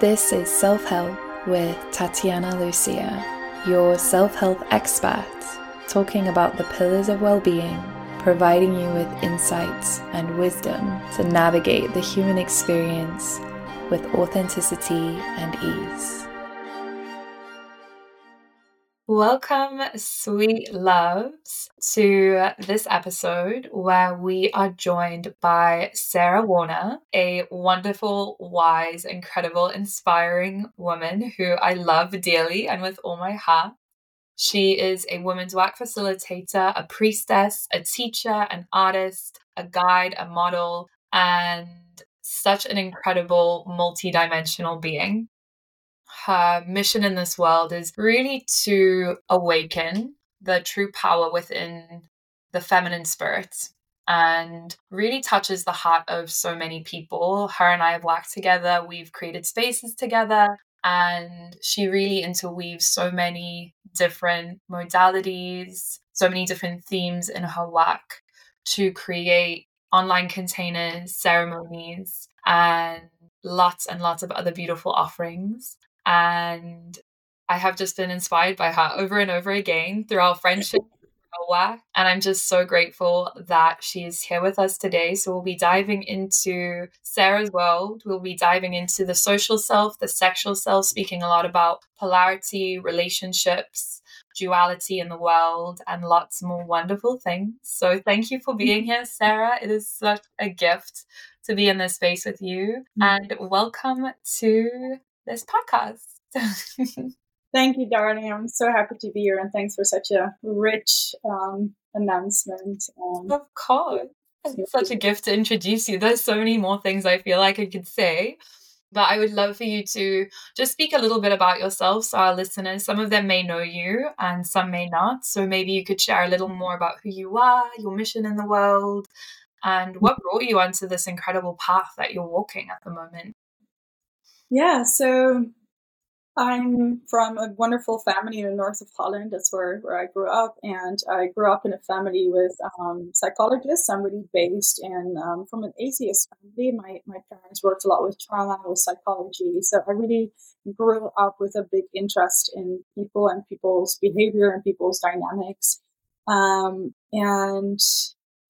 This is Self Help with Tatjana Lucia, your self help expert, talking about the pillars of well being, providing you with insights and wisdom to navigate the human experience with authenticity and ease. Welcome, sweet loves, to this episode where we are joined by Sarah Warnaar, a wonderful, wise, incredible, inspiring woman who I love dearly and with all my heart. She is a women's work facilitator, a priestess, a teacher, an artist, a guide, a model, and such an incredible, multi-dimensional being her mission in this world is really to awaken the true power within the feminine spirit and really touches the heart of so many people. Her and I have worked together, we've created spaces together, and she really interweaves so many different modalities, so many different themes in her work to create online containers, ceremonies, and lots and lots of other beautiful offerings. And I have just been inspired by her over and over again through our friendship. And I'm just so grateful that she is here with us today. So, we'll be diving into Sarah's world. We'll be diving into the social self, the sexual self, speaking a lot about polarity, relationships, duality in the world, and lots more wonderful things. So, thank you for being here, Sarah. It is such a gift to be in this space with you. Mm. And welcome to this podcast. Thank you, darling. I'm so happy to be here, and thanks for such a rich um, announcement. Um, of course. It's such a gift to introduce you. There's so many more things I feel like I could say. But I would love for you to just speak a little bit about yourself so our listeners, some of them may know you and some may not. So maybe you could share a little more about who you are, your mission in the world, and what brought you onto this incredible path that you're walking at the moment. Yeah, so I'm from a wonderful family in the north of Holland. That's where, where I grew up. And I grew up in a family with um, psychologists. I'm really based in, um, from an atheist family. My, my parents worked a lot with trauma, with psychology. So I really grew up with a big interest in people and people's behavior and people's dynamics. Um, and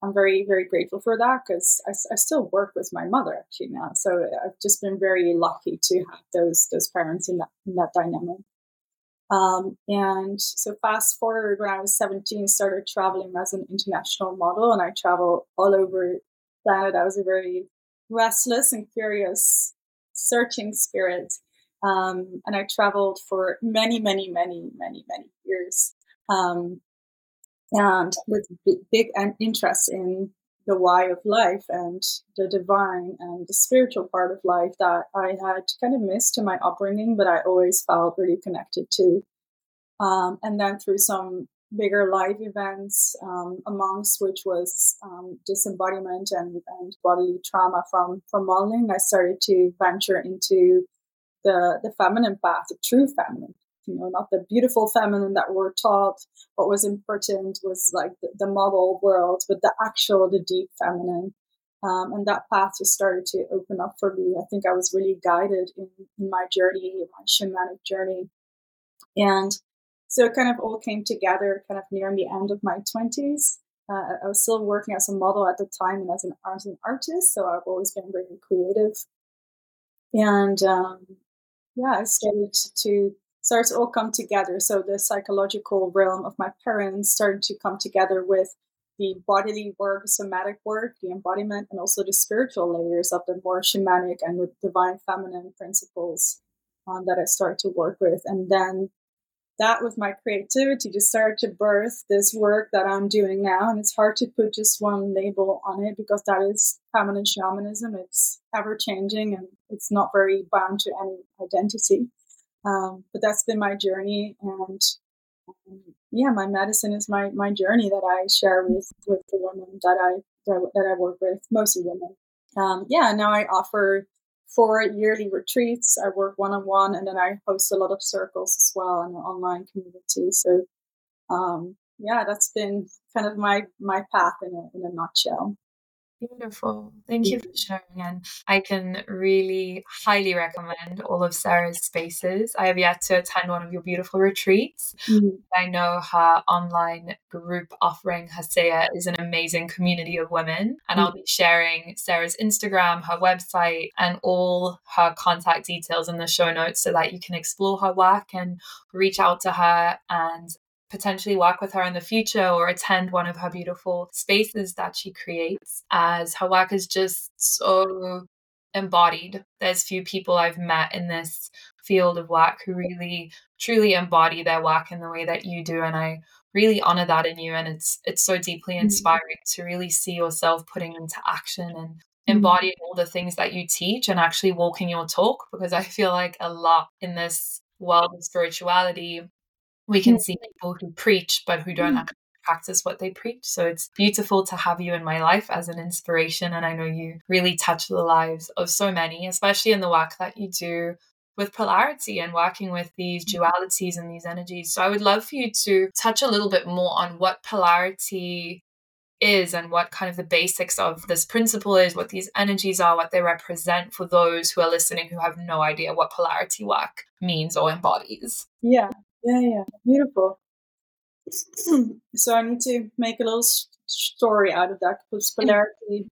I'm very, very grateful for that because I, I, still work with my mother actually now. So I've just been very lucky to have those those parents in that in that dynamic. Um, and so fast forward when I was 17, started traveling as an international model, and I travel all over planet. I was a very restless and curious, searching spirit, um, and I traveled for many, many, many, many, many years. Um, and with big interest in the why of life and the divine and the spiritual part of life that I had kind of missed in my upbringing, but I always felt really connected to. Um, and then through some bigger life events, um, amongst which was um, disembodiment and, and bodily trauma from from modeling, I started to venture into the the feminine path, the true feminine you know, not the beautiful feminine that we're taught. What was important was like the, the model world, but the actual, the deep feminine. Um, and that path just started to open up for me. I think I was really guided in, in my journey, my shamanic journey. And so it kind of all came together kind of near the end of my 20s. Uh, I was still working as a model at the time and as an, as an artist, so I've always been very creative. And um, yeah, I started to started to all come together. So the psychological realm of my parents started to come together with the bodily work, somatic work, the embodiment, and also the spiritual layers of the more shamanic and the divine feminine principles um, that I started to work with. And then that with my creativity just started to birth this work that I'm doing now. And it's hard to put just one label on it because that is feminine shamanism. It's ever changing and it's not very bound to any identity. Um, but that's been my journey, and um, yeah, my medicine is my my journey that I share with with the women that I that, I work with, mostly women. Um, yeah, now I offer four yearly retreats. I work one on one, and then I host a lot of circles as well in an online community. So, um, yeah, that's been kind of my my path in a in a nutshell. Beautiful. Thank you for sharing. And I can really highly recommend all of Sarah's spaces. I have yet to attend one of your beautiful retreats. Mm. I know her online group offering Haseya is an amazing community of women. And mm. I'll be sharing Sarah's Instagram, her website, and all her contact details in the show notes so that you can explore her work and reach out to her and potentially work with her in the future or attend one of her beautiful spaces that she creates as her work is just so embodied there's few people i've met in this field of work who really truly embody their work in the way that you do and i really honor that in you and it's it's so deeply mm. inspiring mm-hmm. to really see yourself putting into action and mm-hmm. embodying all the things that you teach and actually walking your talk because i feel like a lot in this world of spirituality we can see mm-hmm. people who preach but who don't mm-hmm. actually practice what they preach. So it's beautiful to have you in my life as an inspiration. And I know you really touch the lives of so many, especially in the work that you do with polarity and working with these mm-hmm. dualities and these energies. So I would love for you to touch a little bit more on what polarity is and what kind of the basics of this principle is, what these energies are, what they represent for those who are listening who have no idea what polarity work means or embodies. Yeah. Yeah, yeah, beautiful. so I need to make a little story out of that because polarity,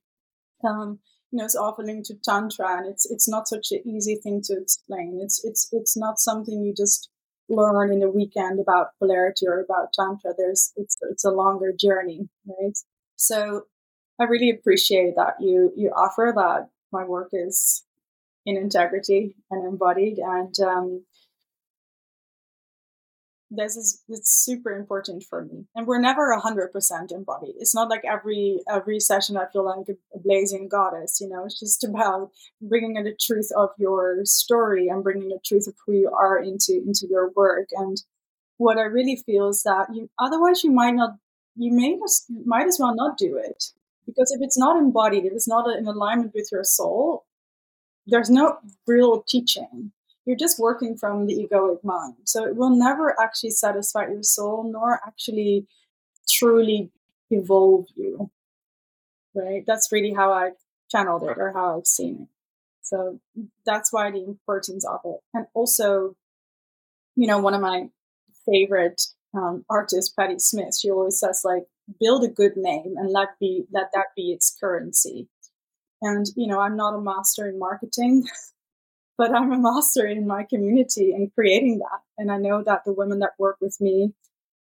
um, you know, is often linked to tantra, and it's it's not such an easy thing to explain. It's it's it's not something you just learn in a weekend about polarity or about tantra. There's it's it's a longer journey, right? So I really appreciate that you you offer that. My work is in integrity and embodied, and um, this is it's super important for me. And we're never 100% embodied. It's not like every every session i feel like a, blazing goddess you know? It's just about bringing in the truth of your story and bringing the truth of who you are into into your work. And what i really feel is that you otherwise you might not you may just might as well not do it. Because if it's not embodied if it's not in alignment with your soul there's no real teaching you're just working from the egoic mind. So it will never actually satisfy your soul, nor actually truly evolve you. Right? That's really how I channeled it or how I've seen it. So that's why the importance of it. And also, you know, one of my favorite um, artists, Patti Smith, she always says like, build a good name and let be let that be its currency. And you know, I'm not a master in marketing, but I'm a master in my community and creating that. And I know that the women that work with me,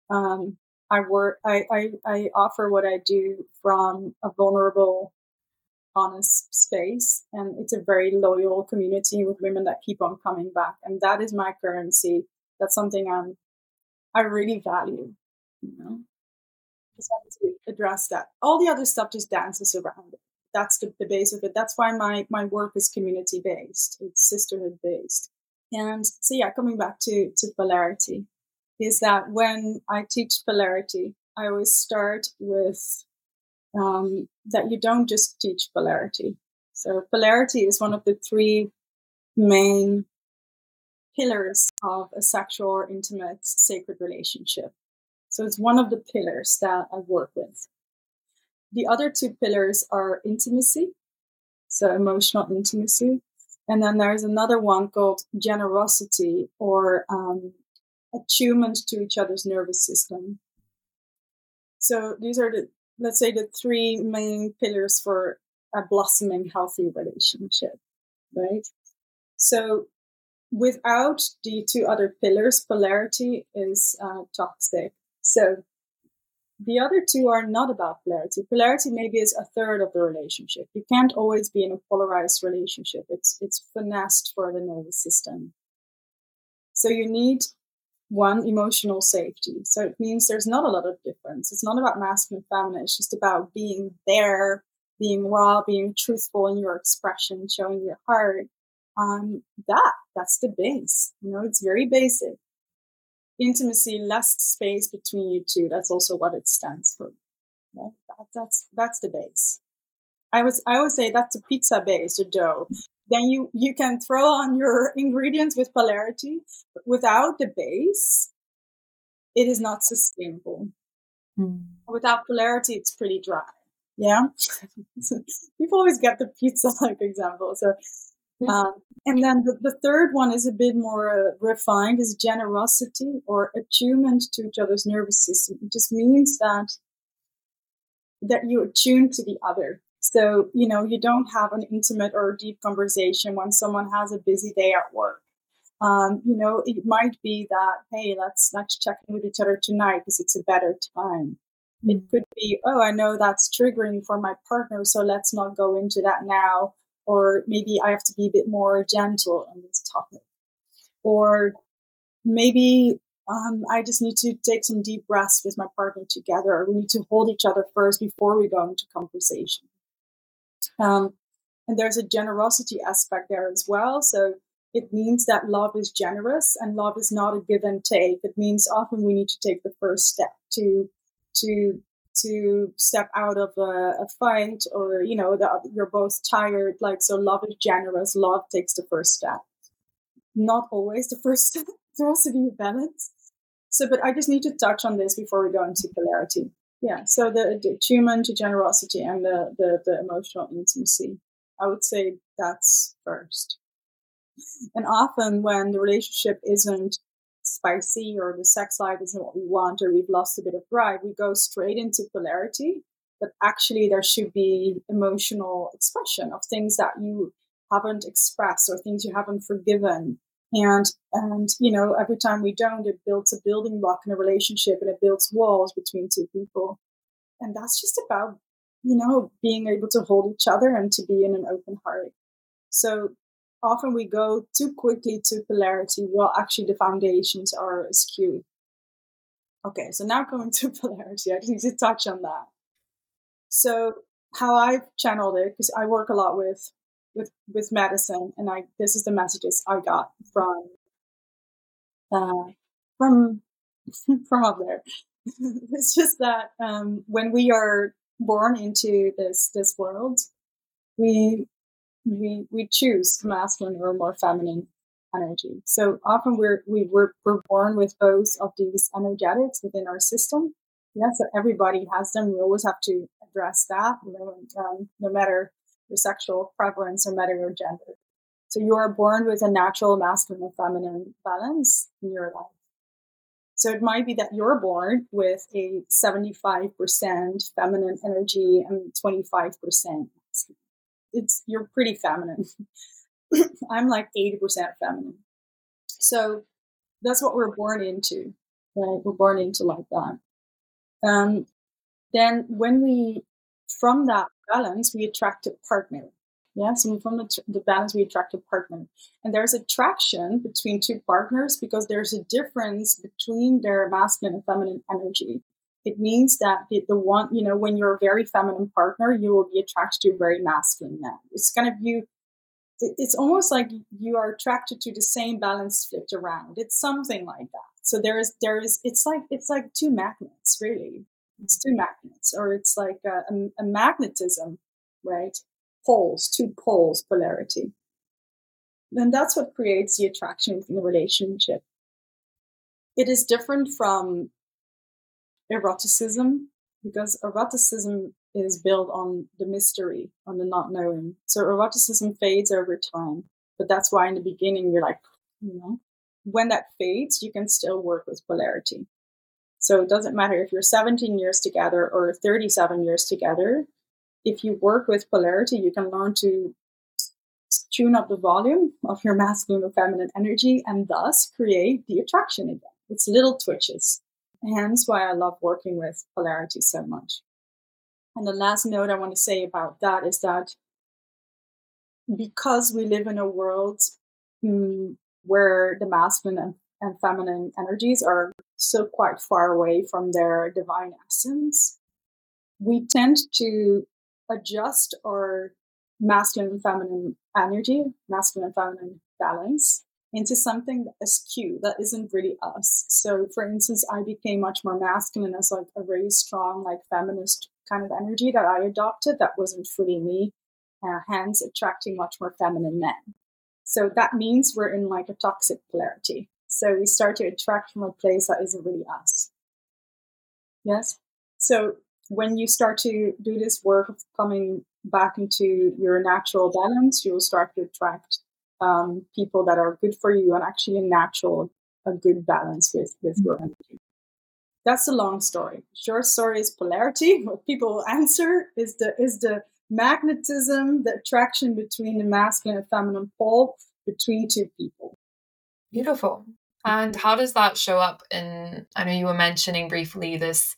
um, I work, I, I, I offer what I do from a vulnerable, honest space. And it's a very loyal community with women that keep on coming back. And that is my currency. That's something I'm, I really value, you know. Just wanted to address that. All the other stuff just dances around it that's the, the base of it. That's why my my work is community based. It's sisterhood based. And so yeah, coming back to to polarity, is that when I teach polarity, I always start with um, that you don't just teach polarity. So polarity is one of the three main pillars of a sexual or intimate sacred relationship. So it's one of the pillars that I work with. The other two pillars are intimacy, so emotional intimacy. And then there's another one called generosity or um, attunement to each other's nervous system. So these are the, let's say, the three main pillars for a blossoming, healthy relationship, right? So without the two other pillars, polarity is uh, toxic. So the other two are not about polarity. Polarity maybe is a third of the relationship. You can't always be in a polarized relationship. It's it's finessed for the nervous system. So you need one emotional safety. So it means there's not a lot of difference. It's not about masculine feminine. It's just about being there, being raw, being truthful in your expression, showing your heart. Um, that that's the base. You know, it's very basic intimacy, less space between you two. That's also what it stands for. That, that's that's the base. I was I always say that's a pizza base, a dough. Then you you can throw on your ingredients with polarity, but without the base, it is not sustainable. Mm. Without polarity, it's pretty dry. Yeah. People always get the pizza like example. So, um, and then the, the third one is a bit more uh, refined is generosity or attunement to each other's nervous system. It just means that that you attune to the other. So, you know, you don't have an intimate or deep conversation when someone has a busy day at work. Um, you know, it might be that, hey, let's let's check in with each other tonight because it's a better time. Mm-hmm. It could be, oh, I know that's triggering for my partner, so let's not go into that now. Or maybe I have to be a bit more gentle on this topic. Or maybe um, I just need to take some deep breaths with my partner together. We need to hold each other first before we go into conversation. Um, and there's a generosity aspect there as well. So it means that love is generous and love is not a give and take. It means often we need to take the first step to to to step out of a, a fight or you know that you're both tired. Like so, love is generous. Love takes the first step. Not always the first step. There to be a balance. So, but I just need to touch on this before we go into polarity. Yeah. So the, the attunement to generosity and the, the, the emotional intimacy. I would say that's first. And often when the relationship isn't spicy or the sex life isn't what we want or we've lost a bit of drive, we go straight into polarity. But actually, there should be emotional expression of things that you haven't expressed or things you haven't forgiven. And and you know every time we don't it builds a building block in a relationship and it builds walls between two people. And that's just about you know being able to hold each other and to be in an open heart. So often we go too quickly to polarity while actually the foundations are skewed okay so now going to polarity i need to touch on that so how i've channeled it because i work a lot with with with medicine, and I this is the messages I got from uh, from from up there. it's just that um, when we are born into this this world, we we we choose masculine or more feminine energy. So often we're we were we're born with both of these energetics within our system. Yeah, so everybody has them. We always have to address that, know, um, no matter your sexual preference, or matter your gender. So you are born with a natural masculine and feminine balance in your life. So it might be that you're born with a 75% feminine energy and 25% masculine. It's you're pretty feminine. I'm like 80% feminine. So that's what we're born into. Right? We're born into like that. Um, then when we from that balance, we attract a partner. Yeah, so from the, the balance, we attract a partner. And there's attraction between two partners because there's a difference between their masculine and feminine energy. It means that the, the one, you know, when you're a very feminine partner, you will be attracted to a very masculine man. It's kind of you, it's almost like you are attracted to the same balance flipped around. It's something like that. So there is, there is, it's like, it's like two magnets, really it's two magnets, or it's like a, a, a magnetism, right? Poles, two poles, polarity. Then that's what creates the attraction in a relationship. It is different from eroticism because eroticism is built on the mystery, on the not knowing. So eroticism fades over time. But that's why in the beginning you're like, you know, when that fades, you can still work with polarity. So it doesn't matter if you're 17 years together or 37 years together. If you work with polarity, you can learn to tune up the volume of your masculine or feminine energy and thus create the attraction again. It's little twitches. Hence why I love working with polarity so much. And the last note I want to say about that is that because we live in a world mm, where the masculine and and feminine energies are so quite far away from their divine essence, we tend to adjust our masculine and feminine energy, masculine and feminine balance into something that is cute, that isn't really us. So for instance, I became much more masculine as like a very strong, like feminist kind of energy that I adopted that wasn't fully me, uh, hence attracting much more feminine men. So that means we're in like a toxic polarity. So we start to attract from a place that isn't really us. Yes. So when you start to do this work of coming back into your natural balance, you'll start to attract um, people that are good for you and actually a natural, a good balance with, with your energy. That's the long story. Short story is polarity. What people answer is the is the magnetism, the attraction between the masculine and feminine pole between two people. Beautiful. And how does that show up in? I know you were mentioning briefly this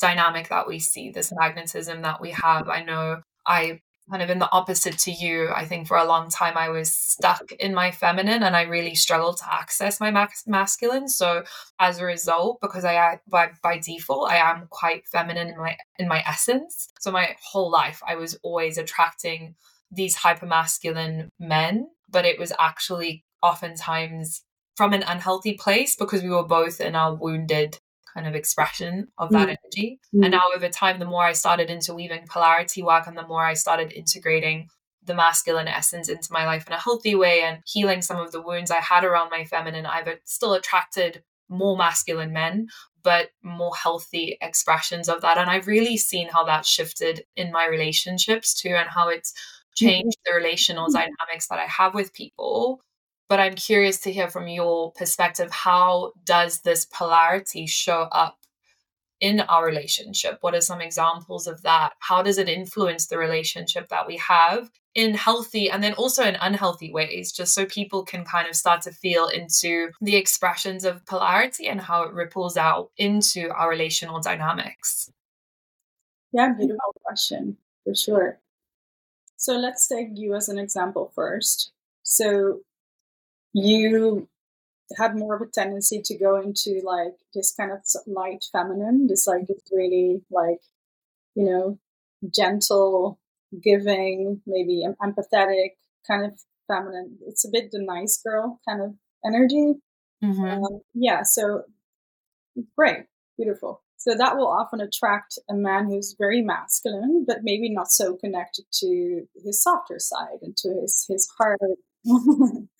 dynamic that we see, this magnetism that we have. I know I kind of in the opposite to you. I think for a long time I was stuck in my feminine and I really struggled to access my mas- masculine. So as a result, because I by by default I am quite feminine in my in my essence. So my whole life I was always attracting these hyper masculine men, but it was actually oftentimes from an unhealthy place because we were both in our wounded kind of expression of that mm. energy. Mm. And now over time, the more I started interweaving polarity work and the more I started integrating the masculine essence into my life in a healthy way and healing some of the wounds I had around my feminine, I've still attracted more masculine men, but more healthy expressions of that. And I've really seen how that shifted in my relationships too, and how it's mm-hmm. changed the relational mm-hmm. dynamics that I have with people but I'm curious to hear from your perspective how does this polarity show up in our relationship? What are some examples of that? How does it influence the relationship that we have in healthy and then also in unhealthy ways, just so people can kind of start to feel into the expressions of polarity and how it ripples out into our relational dynamics? Yeah, beautiful question for sure. So let's take you as an example first. So you had more of a tendency to go into like this kind of light feminine, this like really like, you know, gentle, giving, maybe empathetic kind of feminine. It's a bit the nice girl kind of energy. Mm-hmm. Um, yeah, so great, beautiful. So that will often attract a man who's very masculine, but maybe not so connected to his softer side and to his his heart.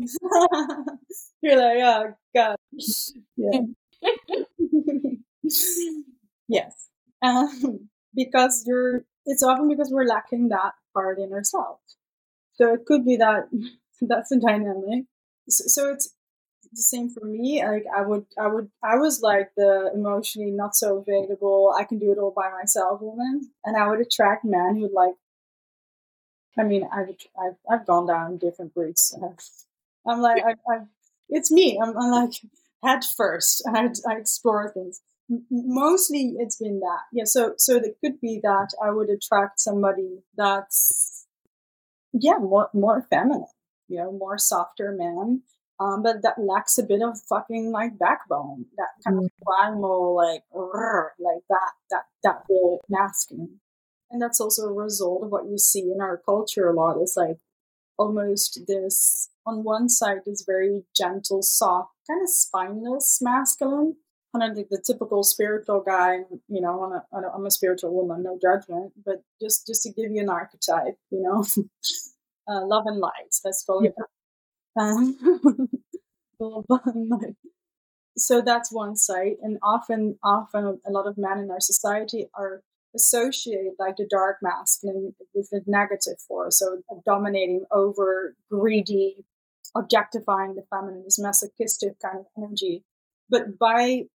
You're like, oh god. Yeah. yes. Um, because you're it's often because we're lacking that part in ourselves. So it could be that that's a dynamic. So, so it's the same for me. Like I would, I would, I was like the emotionally not so available. I can do it all by myself woman, and I would attract men who would like. I mean, I've I've, I've gone down different routes. I'm like, I, I, it's me. I'm, I'm, like head first, and I, I explore things. M- mostly, it's been that. Yeah. So, so it could be that I would attract somebody that's, yeah, more more feminine. You know, more softer man. Um, but that lacks a bit of fucking like backbone, that kind mm. of primal like, like that, that, that real masculine. And that's also a result of what you see in our culture a lot. Is like almost this on one side is very gentle, soft, kind of spineless masculine, kind of like the typical spiritual guy. You know, I'm a, I'm a spiritual woman, no judgment, but just just to give you an archetype, you know, uh, love and light. Let's call it. Um, so that's one side, and often, often, a lot of men in our society are associate like the dark masculine with the negative force, so dominating over greedy, objectifying the feminine, this masochistic kind of energy. But by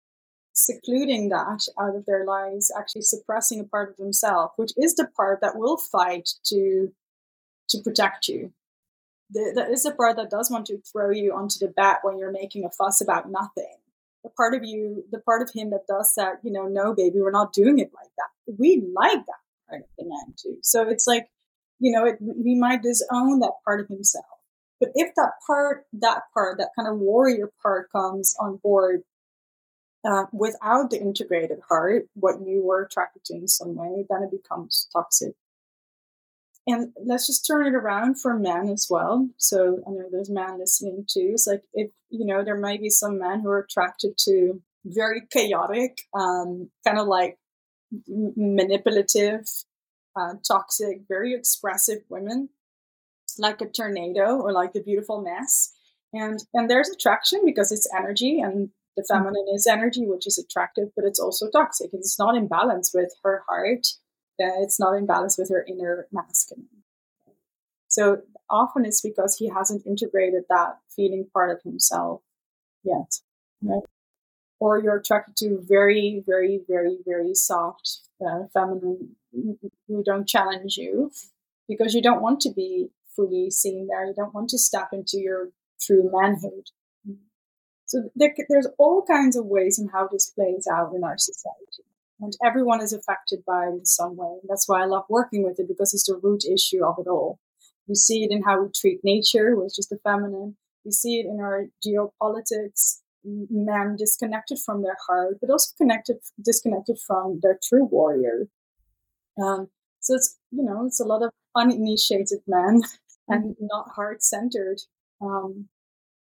secluding that out of their lives, actually suppressing a part of themselves, which is the part that will fight to to protect you. The, that is the part that does want to throw you onto the bat when you're making a fuss about nothing. The part of you, the part of him that does that, you know, no, baby, we're not doing it like that. We like that part of the man too. So it's like, you know, it, we might disown that part of himself but if that part, that part, that kind of warrior part comes on board uh, without the integrated heart, what you were attracted to in some way, then it becomes toxic. And let's just turn it around for men as well. So I know there's men listening too. It's like if you know there might be some men who are attracted to very chaotic, um, kind of like manipulative, uh, toxic, very expressive women like a tornado or like a beautiful mess. And and there's attraction because it's energy and The mm. feminine is energy, which is attractive, but it's also toxic. It's not in balance with her heart. It's not in balance with her inner masculine. So often it's because he hasn't integrated that feeling part of himself yet, right? Or you're attracted to very, very, very, very soft uh, feminine who don't challenge you because you don't want to be fully seen there. You don't want to step into your true manhood. So there, there's all kinds of ways in how this plays out in our society. And everyone is affected by it in some way. And That's why I love working with it because it's the root issue of it all. We see it in how we treat nature, which is the feminine. We see it in our geopolitics, men disconnected from their heart, but also connected, disconnected from their true warrior. Um, so it's, you know, it's a lot of uninitiated men and not heart centered um,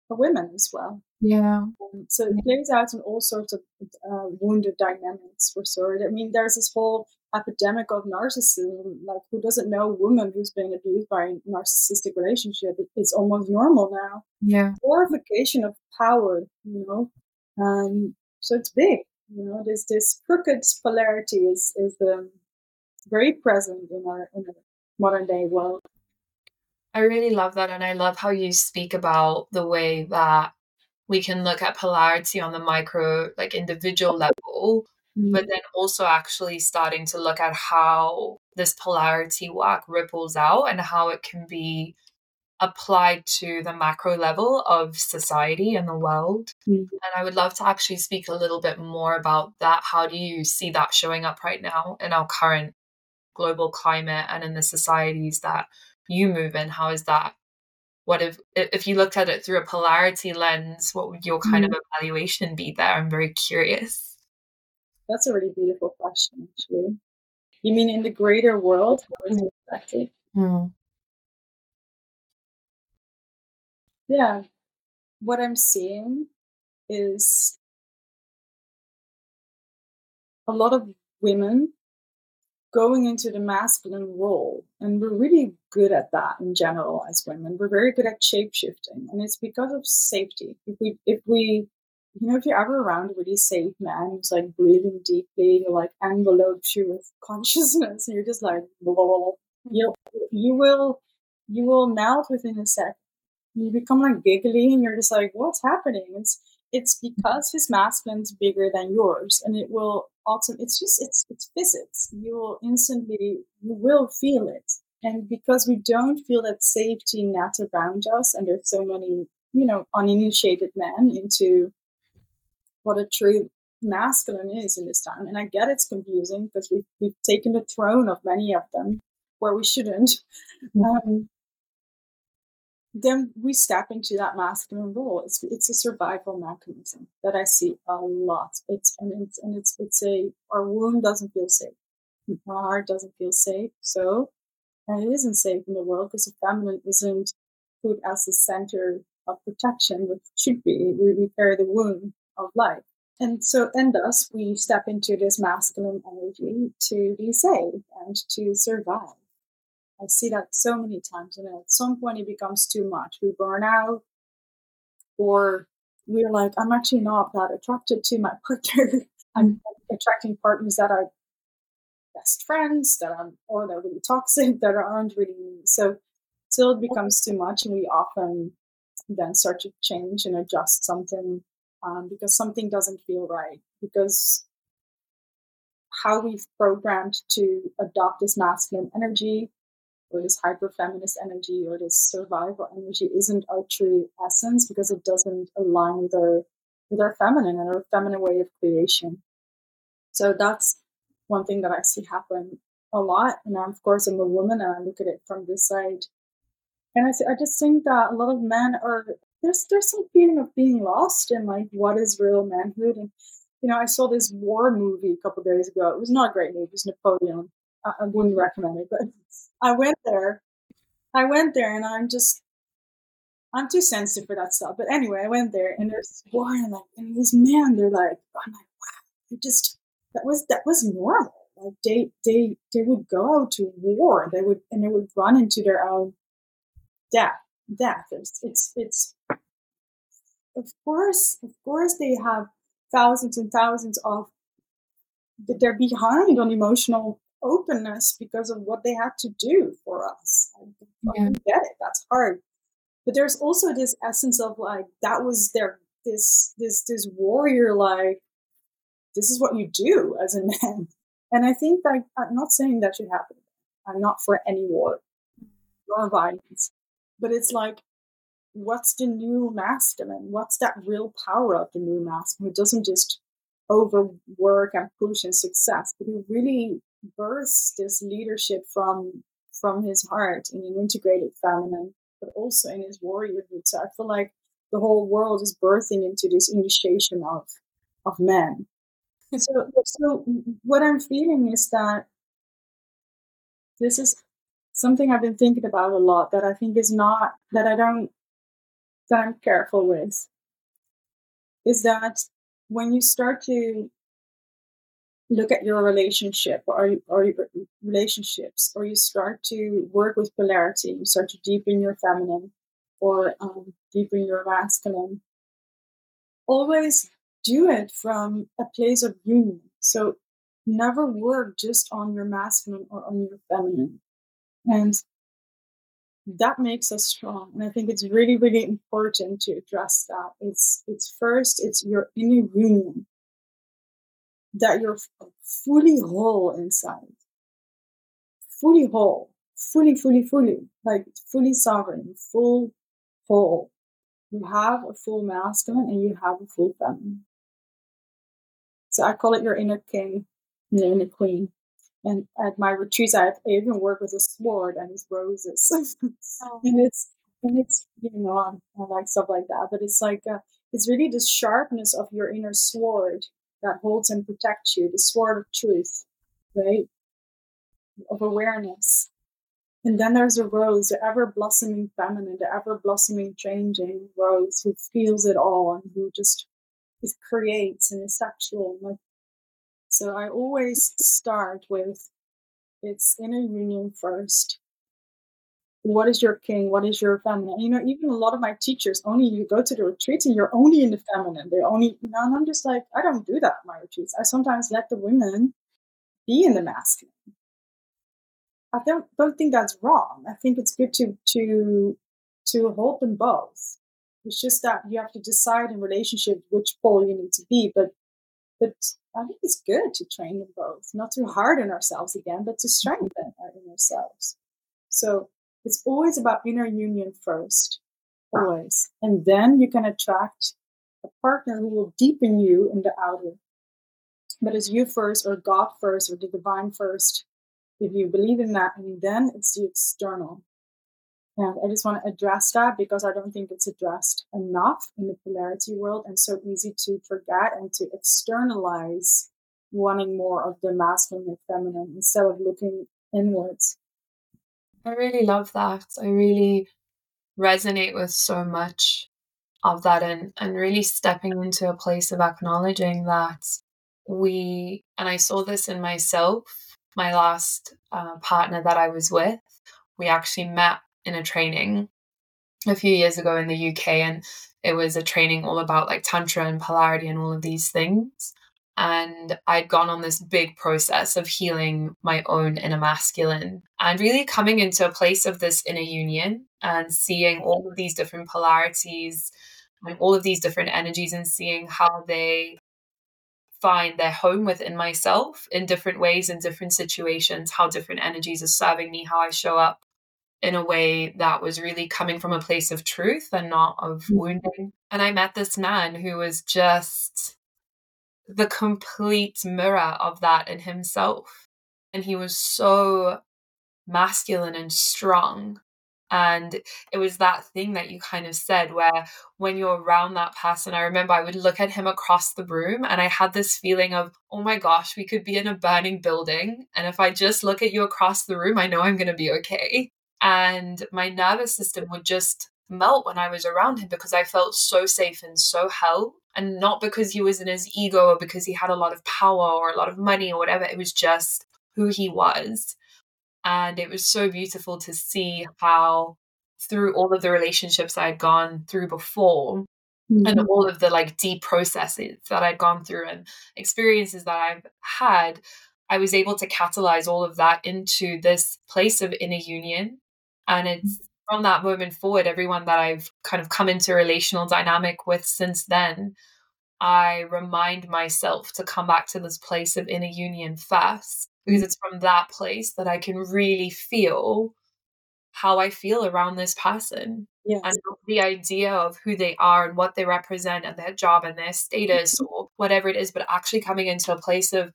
for women as well. Yeah. Um, so it plays out in all sorts of uh, wounded dynamics for sure. I mean, there's this whole epidemic of narcissism. Like, who doesn't know a woman who's being abused by a narcissistic relationship? It's almost normal now. Yeah. Glorification of power, you know. Um, so it's big. You know, there's this crooked polarity is is um, very present in our in our modern day world. I really love that. And I love how you speak about the way that we can look at polarity on the micro, like individual level, mm-hmm. but then also actually starting to look at how this polarity work ripples out and how it can be applied to the macro level of society and the world. Mm-hmm. And I would love to actually speak a little bit more about that. How do you see that showing up right now in our current global climate and in the societies that you move in how is that what if if you looked at it through a polarity lens what would your kind mm. of evaluation be there i'm very curious that's a really beautiful question actually you mean in the greater world how is it affected mm. yeah what i'm seeing is a lot of women going into the masculine role. And we're really good at that in general as women. We're very good at shape shifting. And it's because of safety. If we, if we, you know, if you're ever around a really safe man who's like breathing deeply, like envelopes you with consciousness, and you're just like, blah, hmm. you you will, you will melt within a sec. You become like giggly, and you're just like, what's happening? It's it's hmm. because his masculine's bigger than yours, and it will also it's just it's it's physics you will instantly you will feel it and because we don't feel that safety net around us and there's so many you know uninitiated men into what a true masculine is in this time and i get it's confusing because we've, we've taken the throne of many of them where we shouldn't mm-hmm. um, then we step into that masculine role. It's it's a survival mechanism that I see a lot. It's and it's and it's it's a our wound doesn't feel safe. Our heart doesn't feel safe. So and it isn't safe in the world because the family isn't put as the center of protection, which should be. We, we carry the wound of life. And so, and thus, we step into this masculine energy to be safe and to survive. I see that so many times, and at some point it becomes too much. We burn out, or we're like, I'm actually not that attracted to my partner. I'm attracting partners that are best friends, that are or that are really toxic, that aren't really me. so. Still, it becomes too much, and we often then start to change and adjust something um, because something doesn't feel right. Because how we've programmed to adopt this masculine energy or this hyper feminist energy or this survival energy isn't our true essence because it doesn't align with our with our feminine and our feminine way of creation. So that's one thing that I see happen a lot. And of course, I'm a woman and I look at it from this side. And I, I just think that a lot of men are there's there's some feeling of being lost in like what is real manhood. And you know, I saw this war movie a couple days ago. It was not a great movie. It was Napoleon. I, I wouldn't recommend it, but I went there. I went there, and I'm just I'm too sensitive for that stuff. But anyway, I went there, and there's war, and like, and these men, they're like, I'm like, wow, they just that was that was normal. Like they they they would go to war. They would and they would run into their own death. Death. It's it's it's of course of course they have thousands and thousands of that they're behind on emotional openness because of what they had to do for us. I yeah. get it. That's hard. But there's also this essence of like that was their this this this warrior like this is what you do as a man. And I think that I'm not saying that should happen. I'm not for any war mm. nor violence. But it's like what's the new masculine? What's that real power of the new masculine who doesn't just overwork and push and success, but who really births this leadership from from his heart in an integrated feminine, but also in his warriorhood. So I feel like the whole world is birthing into this initiation of of men. so so what I'm feeling is that this is something I've been thinking about a lot that I think is not that I don't that I'm careful with is that when you start to look at your relationship or, or your relationships, or you start to work with polarity, you start to deepen your feminine or um, deepen your masculine, always do it from a place of union. So never work just on your masculine or on your feminine. And that makes us strong and i think it's really really important to address that. It's it's first it's your inner union that you're fully whole inside. Fully whole fully fully fully like fully sovereign full whole. You have a full masculine and you have a full feminine. So i call it your inner king and your inner queen and at my retreats, I, even work with a sword and it's roses, oh. and it's and it's you know I, I, like stuff like that. But it's like uh, it's really the sharpness of your inner sword that holds and protects you, the sword of truth, right? Of awareness. And then there's a rose, the ever blossoming feminine, the ever blossoming, changing rose who feels it all and who just it creates and is sexual. Like so I always start with it's inner union first. What is your king? What is your feminine? You know, even a lot of my teachers only you go to the retreats and you're only in the feminine. They're only you and I'm just like, I don't do that my retreats. I sometimes let the women be in the masculine. I don't don't think that's wrong. I think it's good to to to hold them both. It's just that you have to decide in relationship which pole you need to be. But but I think it's good to train them both, not to harden ourselves again, but to strengthen our inner selves. So it's always about inner union first, always. And then you can attract a partner who will deepen you in the outer. But it's you first, or God first, or the divine first. If you believe in that, and then it's the external. And I just want to address that because I don't think it's addressed enough in the polarity world and so easy to forget and to externalize wanting more of the masculine and feminine instead of looking inwards. I really love that. I really resonate with so much of that and, and really stepping into a place of acknowledging that we, and I saw this in myself, my last uh, partner that I was with, we actually met in a training a few years ago in the UK, and it was a training all about like Tantra and polarity and all of these things. And I'd gone on this big process of healing my own inner masculine and really coming into a place of this inner union and seeing all of these different polarities and all of these different energies and seeing how they find their home within myself in different ways in different situations, how different energies are serving me, how I show up in a way that was really coming from a place of truth and not of mm. wounding. And I met this man who was just the complete mirror of that in himself. And he was so masculine and strong. And it was that thing that you kind of said where when you're around that person, I remember I would look at him across the room and I had this feeling of, oh my gosh, we could be in a burning building. And if I just look at you across the room, I know I'm going to be okay and my nervous system would just melt when I was around him because I felt so safe and so held. And not because he was in his ego or because he had a lot of power or a lot of money or whatever. It was just who he was. And it was so beautiful to see how, through all of the relationships I had gone through before, mm-hmm. and all of the like deep processes that I'd gone through and experiences that I've had, I was able to catalyze all of that into this place of inner union. And it's from that moment forward, everyone that I've kind of come into relational dynamic with since then, I remind myself to come back to this place of inner union first, because it's from that place that I can really feel how I feel around this person. Yes. And the idea of who they are and what they represent and their job and their status or whatever it is, but actually coming into a place of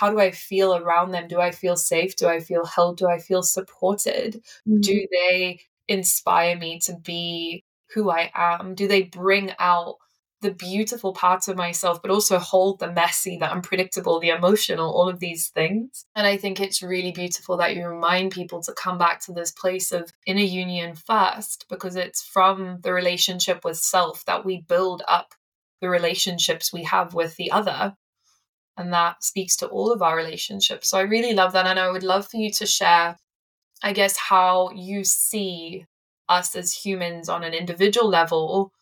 how do I feel around them? Do I feel safe? Do I feel held? Do I feel supported? Mm-hmm. Do they inspire me to be who I am? Do they bring out the beautiful parts of myself, but also hold the messy, the unpredictable, the emotional, all of these things. And I think it's really beautiful that you remind people to come back to this place of inner union first, because it's from the relationship with self that we build up the relationships we have with the other. And that speaks to all of our relationships. So I really love that. And I would love for you to share, I guess, how you see us as humans on an individual level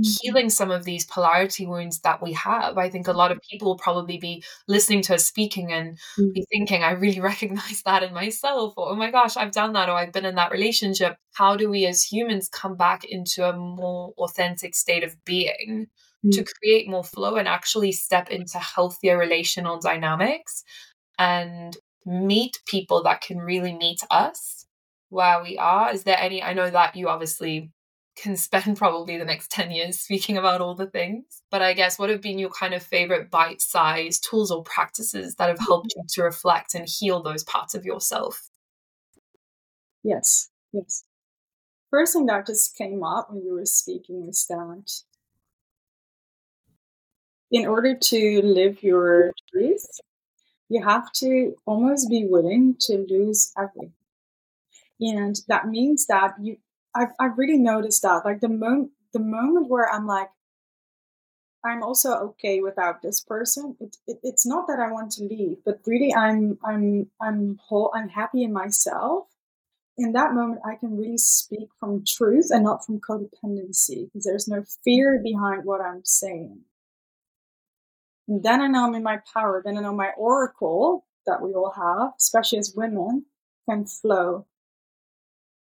healing some of these polarity wounds that we have. I think a lot of people will probably be listening to us speaking and mm. be thinking, I really recognize that in myself, or oh my gosh, I've done that, or I've been in that relationship. How do we as humans come back into a more authentic state of being mm. to create more flow and actually step into healthier relational dynamics and meet people that can really meet us where we are? Is there any? I know that you obviously can spend probably the next 10 years speaking about all the things. But I guess what have been your kind of favorite bite sized tools or practices that have helped you to reflect and heal those parts of yourself? Yes, yes. First thing that just came up when you were speaking is that in order to live your truth, you have to almost be willing to lose everything. And that means that you I've I've really noticed that. Like the moment the moment where I'm like, I'm also okay without this person. It, it, it's not that I want to leave, but really I'm I'm I'm whole. I'm happy in myself. In that moment, I can really speak from truth and not from codependency because there's no fear behind what I'm saying. Then I know I'm in my power. Then I know my oracle that we all have, especially as women, can flow.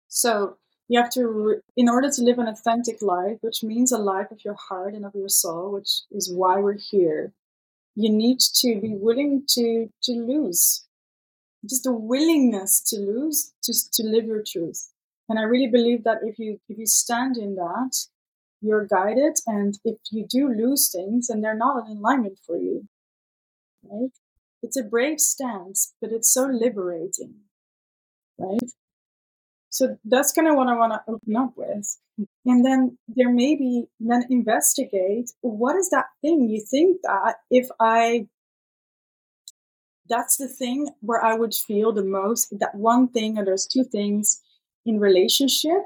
So you have to in order to live an authentic life which means a life of your heart and of your soul which is why we're here you need to be willing to to lose just the willingness to lose to, to live your truth and i really believe that if you if you stand in that you're guided and if you do lose things and they're not in alignment for you right it's a brave stance but it's so liberating right so that's kind of what I want to open up with. And then there may be, then investigate what is that thing you think that if I, that's the thing where I would feel the most, that one thing, or there's two things in relationship.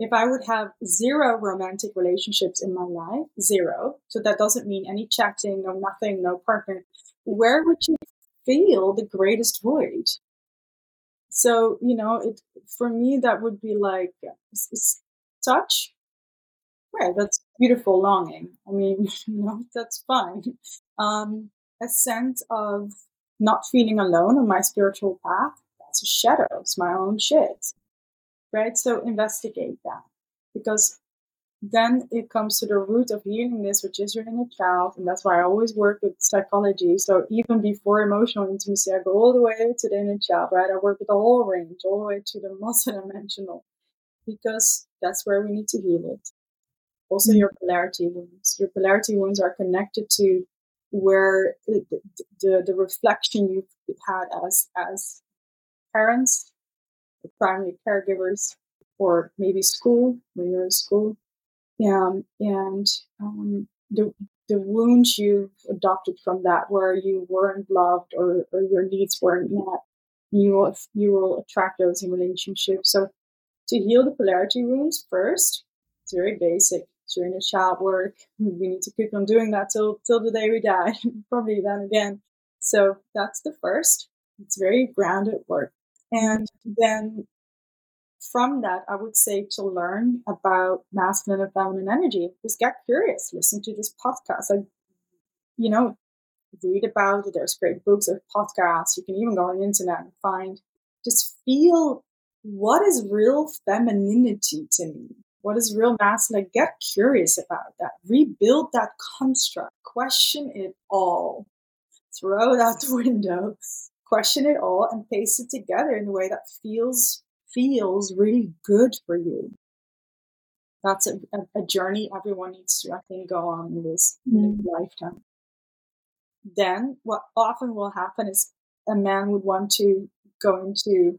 If I would have zero romantic relationships in my life, zero. So that doesn't mean any chatting, no nothing, no partner. Where would you feel the greatest void? So, you know, it for me that would be like touch. Right, that's beautiful longing. I mean, you know, that's fine. Um, a sense of not feeling alone on my spiritual path. That's a shadow. It's my own shit. Right? So investigate that. Because then it comes to the root of healing this, which is your inner child. And that's why I always work with psychology. So even before emotional intimacy, I go all the way to the inner child, right? I work with the whole range, all the way to the multidimensional, because that's where we need to heal it. Also, mm-hmm. your polarity wounds. Your polarity wounds are connected to where the, the, the reflection you've had as, as parents, primary caregivers, or maybe school, when you're in school, um, and um, the the wounds you've adopted from that, where you weren't loved or, or your needs weren't met, you will you will attract those in relationships. So to heal the polarity wounds first, it's very basic. During the child work, we need to keep on doing that till till the day we die, probably then again. So that's the first. It's very grounded work, and then from that, I would say to learn about masculine and feminine energy, just get curious, listen to this podcast. Like, you know, read about it. There's great books or podcasts. You can even go on the internet and find, just feel what is real femininity to me? What is real masculine? Get curious about that. Rebuild that construct. Question it all. Throw it out the window. Question it all and paste it together in a way that feels feels really good for you. That's a, a, a journey everyone needs to, I think, go on in this, mm. lifetime. Then, what often will happen is a man would want to go into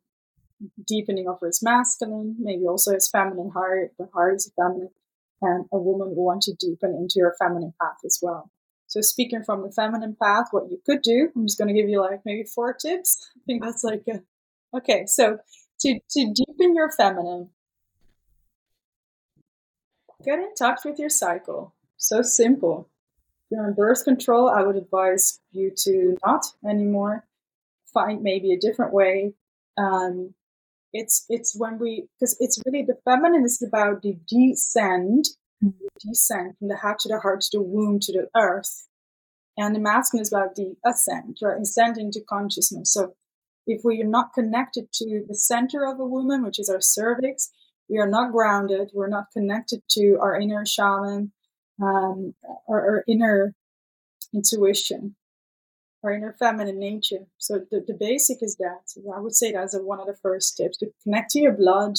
deepening of his masculine, maybe also his feminine heart. The heart is feminine, and a woman will want to deepen into her feminine path as well. So, speaking from the feminine path, what you could do, I'm just going to give you like maybe four tips. I think that's like a, okay. So, to, to deepen your feminine, get in touch with your cycle. So simple. If you're on birth control, I would advise you to not anymore. Find maybe a different way. Um, it's it's when we because it's really the feminine is about the descend, mm-hmm. descend from the head to the heart to the womb to the earth, and the masculine is about the ascent, right, ascending to consciousness. So if we are not connected to the center of a woman, which is our cervix, we are not grounded. We're not connected to our inner shaman, um, or our inner intuition, our inner feminine nature. So the, the basic is that. I would say that's one of the first tips to connect to your blood,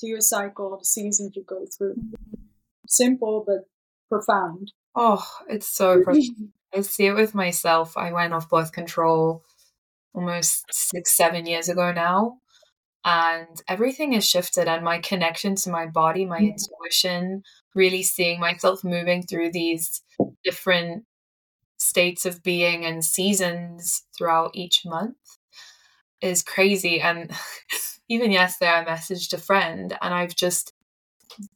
to your cycle, the seasons you go through. Simple but profound. Oh, it's so. I see it with myself. I went off birth control almost six, seven years ago now. And everything has shifted, and my connection to my body, my intuition, really seeing myself moving through these different states of being and seasons throughout each month is crazy. And even yesterday, I messaged a friend, and I've just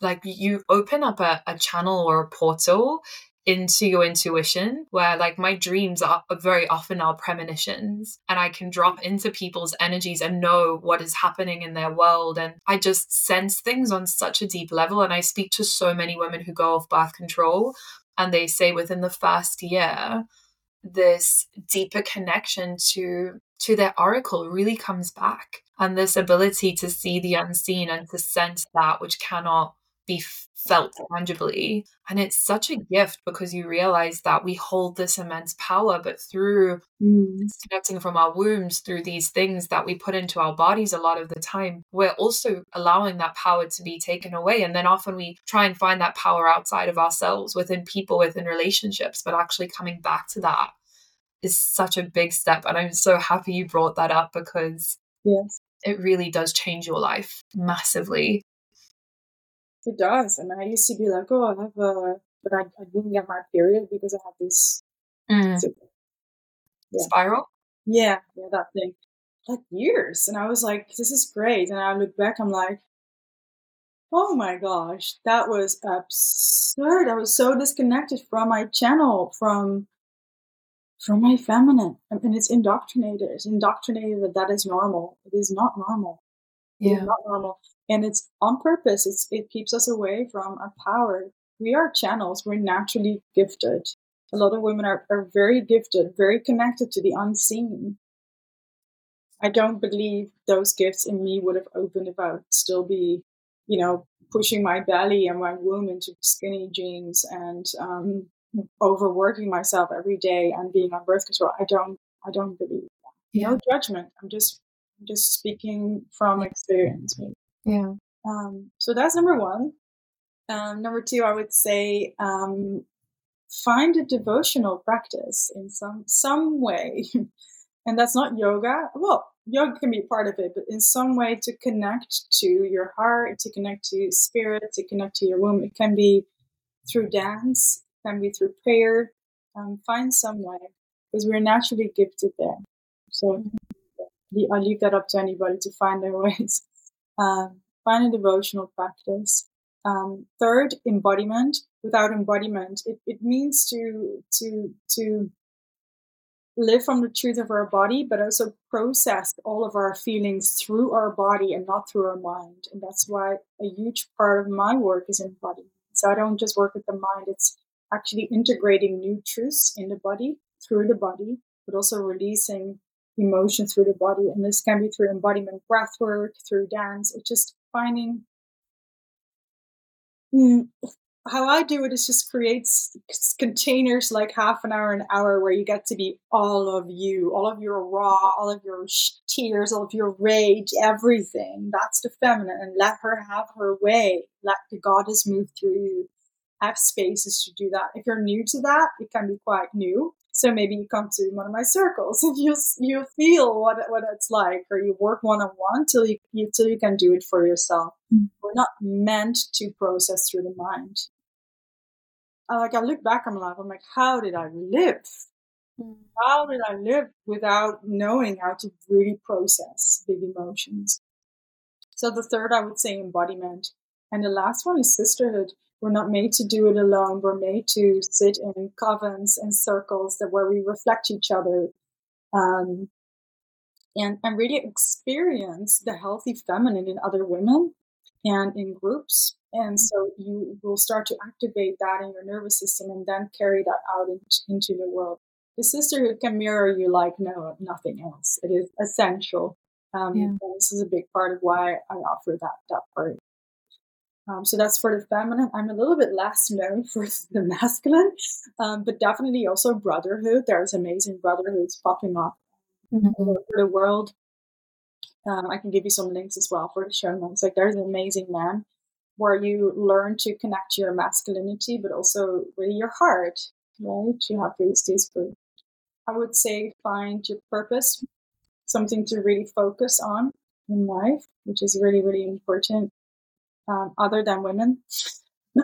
like you open up a, a channel or a portal into your intuition where like my dreams are uh, very often are premonitions and i can drop into people's energies and know what is happening in their world and i just sense things on such a deep level and i speak to so many women who go off birth control and they say within the first year this deeper connection to to their oracle really comes back and this ability to see the unseen and to sense that which cannot be felt tangibly. And it's such a gift because you realize that we hold this immense power, but through mm. connecting from our wombs, through these things that we put into our bodies a lot of the time, we're also allowing that power to be taken away. And then often we try and find that power outside of ourselves, within people, within relationships, but actually coming back to that is such a big step. And I'm so happy you brought that up because yes. it really does change your life massively. It does. And I used to be like, oh, I have a, but I, I didn't get my period because I had this mm. yeah. spiral. Yeah, yeah, that thing. Like years. And I was like, this is great. And I look back, I'm like, oh my gosh, that was absurd. I was so disconnected from my channel, from from my feminine. And it's indoctrinated. It's indoctrinated that that is normal. It is not normal. Yeah. It is not normal and it's on purpose. It's, it keeps us away from our power. We are channels. We're naturally gifted. A lot of women are, are very gifted, very connected to the unseen. I don't believe those gifts in me would have opened if I would still be, you know, pushing my belly and my womb into skinny jeans and um, overworking myself every day and being on birth control. I don't, I don't believe that. Yeah. No judgment. I'm just, I'm just speaking from experience. Maybe. Yeah. Um, so that's number one. Um, number two, I would say um, find a devotional practice in some some way, and that's not yoga. Well, yoga can be part of it, but in some way to connect to your heart, to connect to spirit, to connect to your womb. It can be through dance, can be through prayer. Um, find some way because we're naturally gifted there. So I leave that up to anybody to find their ways. Um, find a devotional practice. Um, third, embodiment. Without embodiment, it, it means to to to live from the truth of our body, but also process all of our feelings through our body and not through our mind. And that's why a huge part of my work is embodiment. So I don't just work with the mind, it's actually integrating new truths in the body through the body, but also releasing emotion through the body. And this can be through embodiment breath work, through dance, It's just finding mm, how I do it is just creates containers like half an hour, an hour where you get to be all of you, all of your raw, all of your tears, all of your rage, everything. That's the feminine. And let her have her way. Let the goddess move through you. Have spaces to do that. If you're new to that, it can be quite new. So maybe you come to one of my circles and you you feel what what it's like, or you work one on one till you, you till you can do it for yourself. Mm. We're not meant to process through the mind. I, like I look back on my life, I'm like, how did I live? Mm. How did I live without knowing how to really process big emotions? So the third, I would say, embodiment, and the last one is sisterhood. We're not made to do it alone. We're made to sit in covens and circles that where we reflect each other, um, and and really experience the healthy feminine in other women and in groups. And so you will start to activate that in your nervous system and then carry that out into, into the world. The sisterhood can mirror you like no nothing else. It is essential. Um, yeah. This is a big part of why I offer that that part. Um, so that's for the feminine. I'm a little bit less known for the masculine, um, but definitely also brotherhood. There's amazing brotherhoods popping up mm-hmm. all over the world. Um, I can give you some links as well for the show notes. Like there's an amazing man where you learn to connect your masculinity, but also really your heart, right? You have these these. I would say find your purpose, something to really focus on in life, which is really really important um, other than women.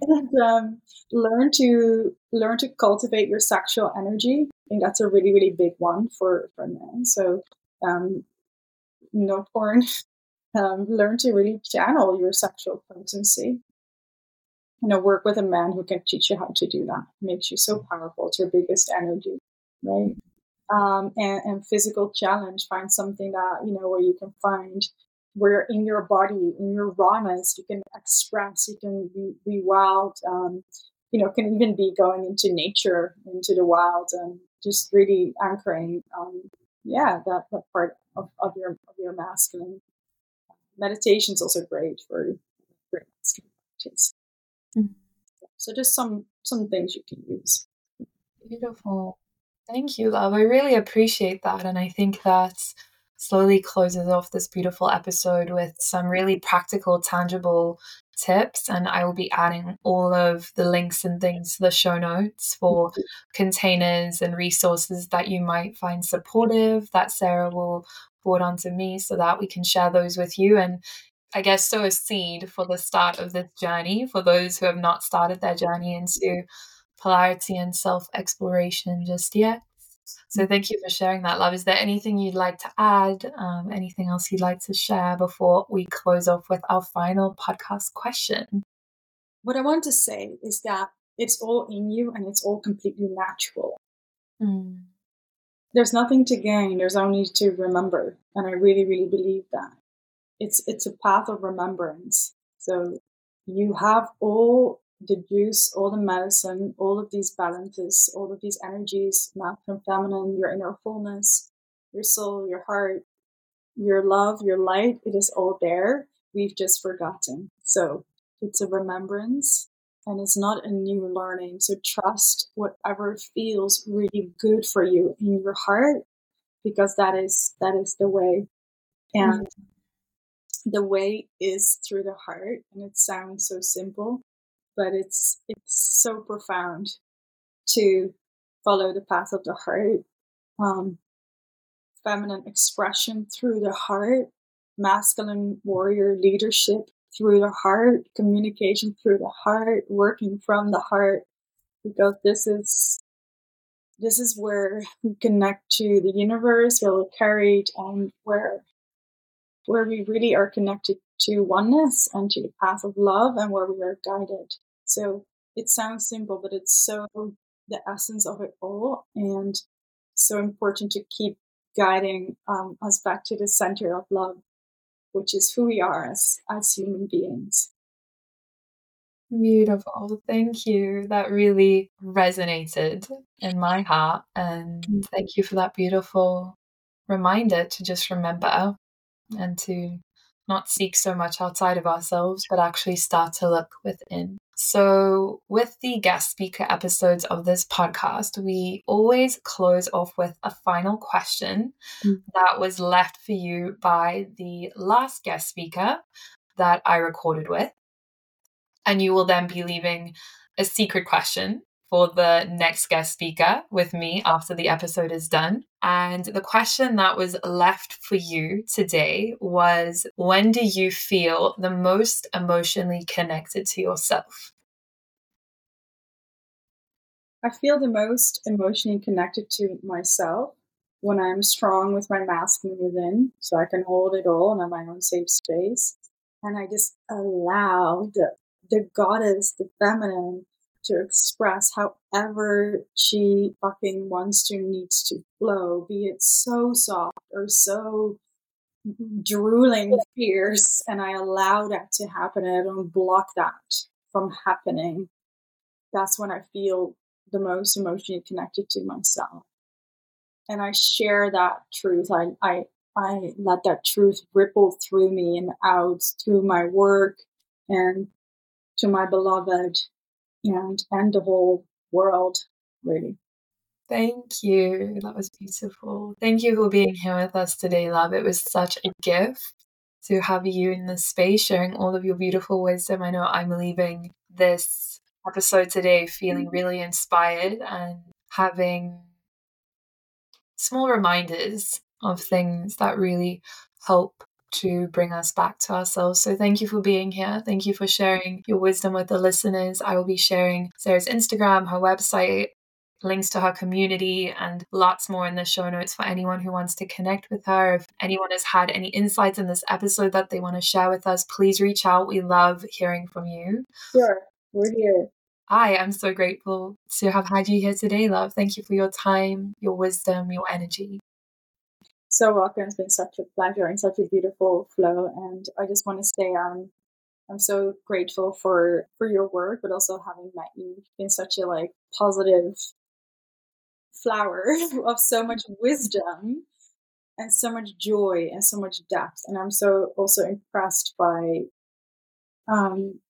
and um, learn to learn to cultivate your sexual energy. I think that's a really really big one for for men. So um, no porn. Um, learn to really channel your sexual potency. You know, work with a man who can teach you how to do that. It makes you so powerful. It's your biggest energy, right? Um, and, and physical challenge. Find something that you know where you can find where in your body, in your rawness, you can express, you can be, be wild, um, you know, can even be going into nature, into the wild, and just really anchoring, um, yeah, that, that part of, of your of your masculine. Meditation is also great for great masculine practice. Mm-hmm. So just some some things you can use. Beautiful. Thank you, love. I really appreciate that. And I think that's slowly closes off this beautiful episode with some really practical, tangible tips. And I will be adding all of the links and things to the show notes for containers and resources that you might find supportive that Sarah will forward onto me so that we can share those with you. And I guess sow a seed for the start of this journey for those who have not started their journey into polarity and self exploration just yet. So thank you for sharing that, love. Is there anything you'd like to add? Um, anything else you'd like to share before we close off with our final podcast question? What I want to say is that it's all in you and it's all completely natural. Mm. There's nothing to gain. There's only to remember, and I really, really believe that it's it's a path of remembrance. So you have all the juice, all the medicine, all of these balances, all of these energies, masculine, feminine, your inner fullness, your soul, your heart, your love, your light, it is all there. We've just forgotten. So it's a remembrance and it's not a new learning. So trust whatever feels really good for you in your heart because that is that is the way. And mm-hmm. the way is through the heart and it sounds so simple but it's it's so profound to follow the path of the heart. Um, feminine expression through the heart masculine warrior leadership through the heart communication through the heart working from the heart. Because this is this is where we connect to the universe where we're carried and where where we really are connected to oneness and to the path of love and where we are guided so it sounds simple, but it's so the essence of it all and so important to keep guiding um, us back to the center of love, which is who we are as, as human beings. Beautiful. Thank you. That really resonated in my heart. And mm. thank you for that beautiful reminder to just remember and to not seek so much outside of ourselves, but actually start to look within. So, with the guest speaker episodes of this podcast, we always close off with a final question mm. that was left for you by the last guest speaker that I recorded with. And you will then be leaving a secret question for the next guest speaker with me after the episode is done. And the question that was left for you today was When do you feel the most emotionally connected to yourself? I feel the most emotionally connected to myself when I'm strong with my masculine within, so I can hold it all and have my own safe space. And I just allow the, the goddess, the feminine, to express however she fucking wants to, needs to flow, be it so soft or so drooling fierce. And I allow that to happen. I don't block that from happening. That's when I feel the most emotionally connected to myself. And I share that truth. I, I, I let that truth ripple through me and out through my work and to my beloved and and the whole world really Thank you. That was beautiful. Thank you for being here with us today, love. It was such a gift to have you in this space sharing all of your beautiful wisdom. I know I'm leaving this episode today feeling mm-hmm. really inspired and having small reminders of things that really help to bring us back to ourselves. So thank you for being here. Thank you for sharing your wisdom with the listeners. I will be sharing Sarah's Instagram, her website, links to her community, and lots more in the show notes for anyone who wants to connect with her. If anyone has had any insights in this episode that they want to share with us, please reach out. We love hearing from you. Sure, we're here. Hi, I'm so grateful to have had you here today, love. Thank you for your time, your wisdom, your energy so welcome. It's been such a pleasure and such a beautiful flow. And I just want to say um, I'm so grateful for for your work, but also having met you in such a like positive flower of so much wisdom and so much joy and so much depth. And I'm so also impressed by um,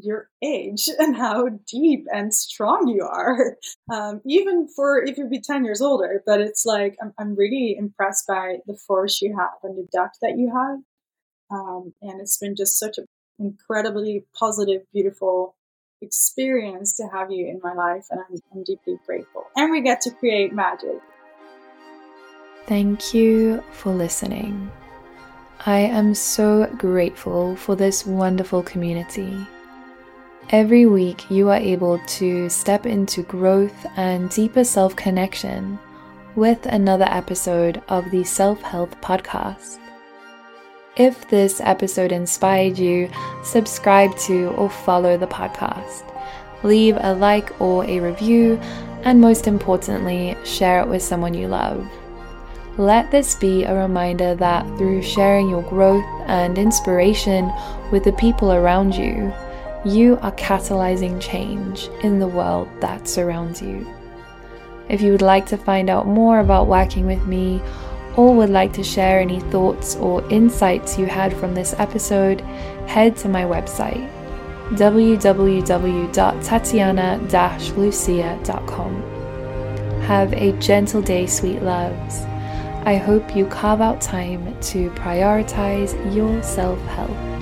your age and how deep and strong you are, um, even for if you'd be 10 years older. But it's like, I'm, I'm really impressed by the force you have and the depth that you have. Um, and it's been just such an incredibly positive, beautiful experience to have you in my life. And I'm, I'm deeply grateful. And we get to create magic. Thank you for listening. I am so grateful for this wonderful community Every week, you are able to step into growth and deeper self connection with another episode of the Self Health Podcast. If this episode inspired you, subscribe to or follow the podcast. Leave a like or a review, and most importantly, share it with someone you love. Let this be a reminder that through sharing your growth and inspiration with the people around you, you are catalyzing change in the world that surrounds you. If you would like to find out more about working with me, or would like to share any thoughts or insights you had from this episode, head to my website www.tatjana-lucia.com. Have a gentle day, sweet loves. I hope you carve out time to prioritize your self help.